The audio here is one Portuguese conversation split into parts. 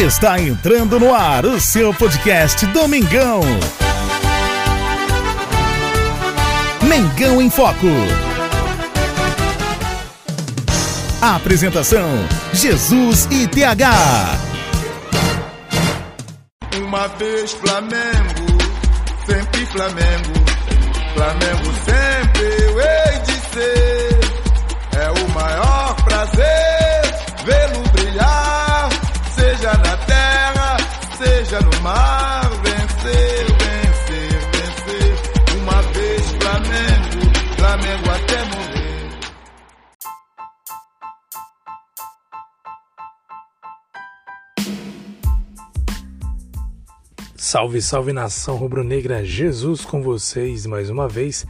Está entrando no ar o seu podcast Domingão. Mengão em Foco. Apresentação: Jesus e TH. Uma vez Flamengo, sempre Flamengo. Flamengo sempre eu hei de ser. Salve, salve nação rubro-negra, Jesus com vocês mais uma vez.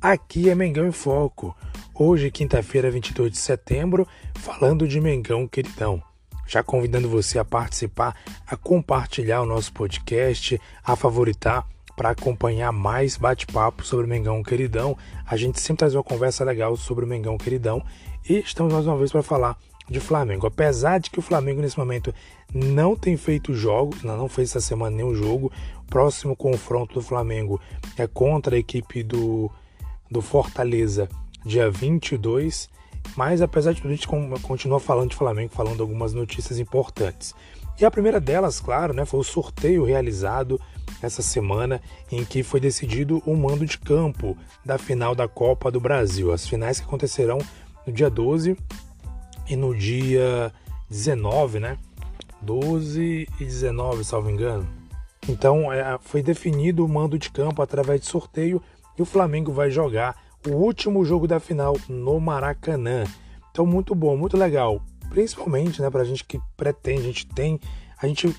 Aqui é Mengão em Foco. Hoje, quinta-feira, 22 de setembro, falando de Mengão queridão. Já convidando você a participar, a compartilhar o nosso podcast, a favoritar para acompanhar mais bate-papo sobre o Mengão queridão. A gente sempre traz uma conversa legal sobre o Mengão queridão e estamos mais uma vez para falar de Flamengo. Apesar de que o Flamengo nesse momento não tem feito jogos, não fez essa semana nenhum jogo. O próximo confronto do Flamengo é contra a equipe do, do Fortaleza, dia 22. Mas apesar de tudo, a gente continua falando de Flamengo, falando algumas notícias importantes. E a primeira delas, claro, né, foi o sorteio realizado essa semana em que foi decidido o mando de campo da final da Copa do Brasil. As finais que acontecerão no dia 12 e no dia 19, né? 12 e 19, salvo engano. Então é, foi definido o mando de campo através de sorteio e o Flamengo vai jogar o último jogo da final no Maracanã. Então muito bom, muito legal. Principalmente né, para a gente que pretende, a gente tem, a gente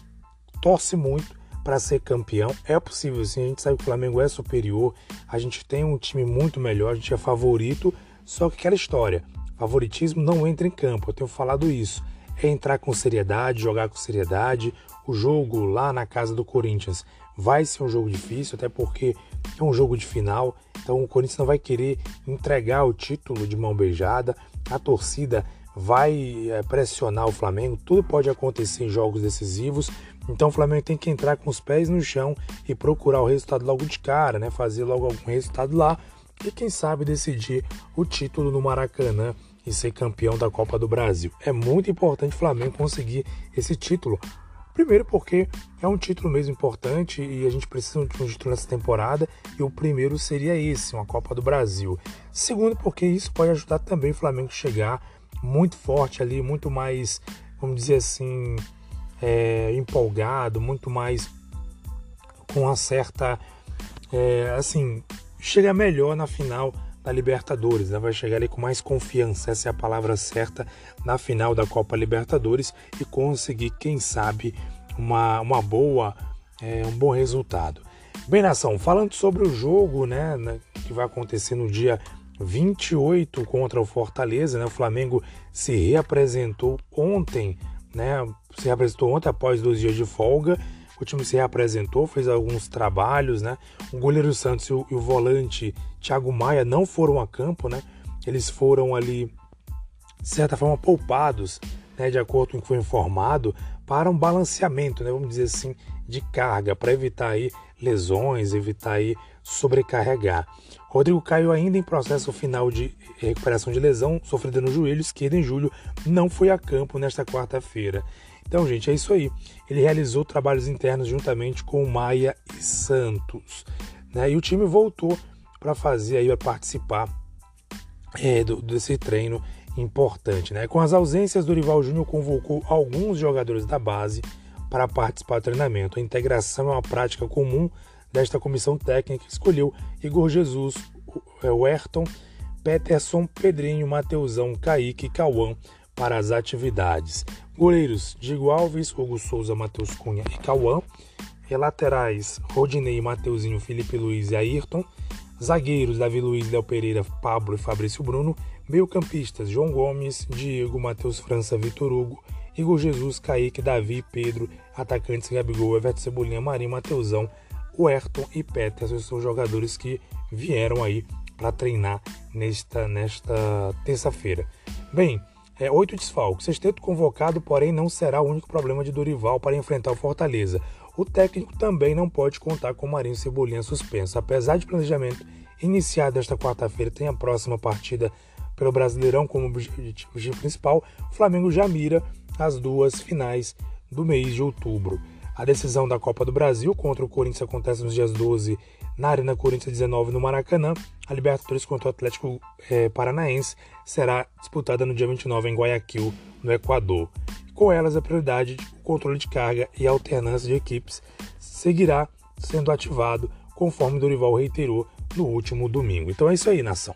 torce muito para ser campeão. É possível sim, a gente sabe que o Flamengo é superior, a gente tem um time muito melhor, a gente é favorito, só que aquela história, favoritismo não entra em campo, eu tenho falado isso é entrar com seriedade, jogar com seriedade. O jogo lá na casa do Corinthians vai ser um jogo difícil, até porque é um jogo de final. Então o Corinthians não vai querer entregar o título de mão beijada. A torcida vai é, pressionar o Flamengo. Tudo pode acontecer em jogos decisivos. Então o Flamengo tem que entrar com os pés no chão e procurar o resultado logo de cara, né? Fazer logo algum resultado lá e quem sabe decidir o título no Maracanã e ser campeão da Copa do Brasil. É muito importante o Flamengo conseguir esse título. Primeiro porque é um título mesmo importante e a gente precisa de um título nessa temporada e o primeiro seria esse, uma Copa do Brasil. Segundo porque isso pode ajudar também o Flamengo a chegar muito forte ali, muito mais, vamos dizer assim, é, empolgado, muito mais com uma certa, é, assim, chega melhor na final da Libertadores, né? vai chegar ali com mais confiança, essa é a palavra certa, na final da Copa Libertadores e conseguir, quem sabe, uma, uma boa, é, um bom resultado. Bem, nação, falando sobre o jogo né, que vai acontecer no dia 28 contra o Fortaleza, né, o Flamengo se reapresentou ontem, né, se reapresentou ontem após dois dias de folga o time se reapresentou, fez alguns trabalhos, né? O goleiro Santos e o, e o volante Thiago Maia não foram a campo, né? Eles foram ali, de certa forma, poupados, né? De acordo com o que foi informado, para um balanceamento, né? Vamos dizer assim, de carga, para evitar aí lesões, evitar aí sobrecarregar. Rodrigo Caio ainda em processo final de recuperação de lesão sofrida no joelho esquerdo em julho, não foi a campo nesta quarta-feira. Então, gente, é isso aí. Ele realizou trabalhos internos juntamente com Maia e Santos. Né? E o time voltou para fazer aí, para participar é, do, desse treino importante. Né? Com as ausências, Dorival Júnior convocou alguns jogadores da base para participar do treinamento. A integração é uma prática comum desta comissão técnica que escolheu Igor Jesus, o Ayrton, Peterson, Pedrinho, Mateusão, Kaique e Cauã para as atividades. Goleiros: Diego Alves, Hugo Souza, Matheus Cunha e Cauã. Laterais: Rodinei, Mateuzinho, Felipe Luiz e Ayrton. Zagueiros: Davi Luiz, Léo Pereira, Pablo e Fabrício Bruno. Meio-campistas: João Gomes, Diego, Matheus França, Vitor Hugo, Igor Jesus, Kaique, Davi, Pedro. Atacantes: Gabigol, Everton Cebolinha, Marinho, Mateusão, Ayrton e Peterson. São jogadores que vieram aí para treinar nesta, nesta terça-feira. Bem, É, oito desfalques. Sexteto convocado, porém, não será o único problema de Dorival para enfrentar o Fortaleza. O técnico também não pode contar com Marinho Cebolinha suspenso. Apesar de planejamento iniciado esta quarta-feira, tem a próxima partida pelo Brasileirão como objetivo principal, o Flamengo já mira as duas finais do mês de outubro. A decisão da Copa do Brasil contra o Corinthians acontece nos dias 12 na Arena Corinthians 19 no Maracanã. A Libertadores contra o Atlético é, Paranaense será disputada no dia 29 em Guayaquil, no Equador. Com elas, a prioridade, o controle de carga e alternância de equipes seguirá sendo ativado, conforme Dorival reiterou no último domingo. Então é isso aí, nação.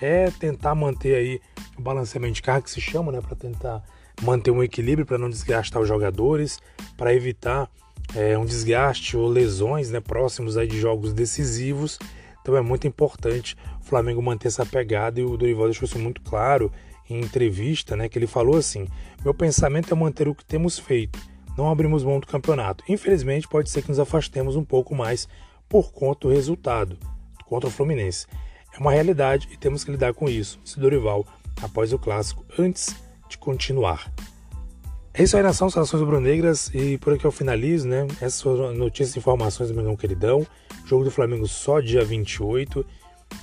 É tentar manter aí o balanceamento de carga que se chama, né, para tentar manter um equilíbrio para não desgastar os jogadores, para evitar é, um desgaste ou lesões né, próximos aí de jogos decisivos. Então é muito importante o Flamengo manter essa pegada e o Dorival deixou isso muito claro em entrevista, né, que ele falou assim: "Meu pensamento é manter o que temos feito, não abrimos mão do campeonato. Infelizmente pode ser que nos afastemos um pouco mais por conta do resultado contra o Fluminense. É uma realidade e temos que lidar com isso", disse Dorival após o clássico antes de continuar. É isso aí, nação, saudações rubro-negras e por aqui eu finalizo, né? Essas foram notícias e informações do Mengão Queridão. Jogo do Flamengo só dia 28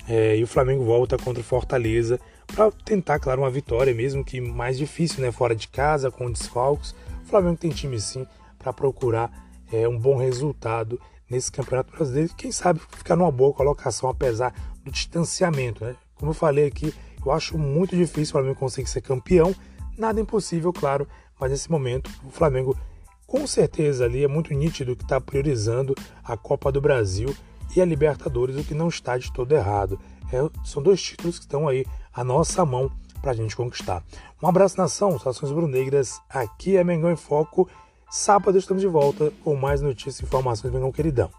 é, e o Flamengo volta contra o Fortaleza para tentar, claro, uma vitória mesmo que mais difícil, né? Fora de casa, com desfalques. O Flamengo tem time sim para procurar é, um bom resultado nesse Campeonato Brasileiro. Quem sabe ficar numa boa colocação apesar do distanciamento, né? Como eu falei aqui, eu acho muito difícil o Flamengo conseguir ser campeão. Nada impossível, claro, mas nesse momento o Flamengo com certeza ali é muito nítido que está priorizando a Copa do Brasil e a Libertadores, o que não está de todo errado. É, são dois títulos que estão aí à nossa mão para a gente conquistar. Um abraço, nação, saudações brunegras. Aqui é Mengão em Foco. Sábado estamos de volta com mais notícias e informações do Mengão Queridão.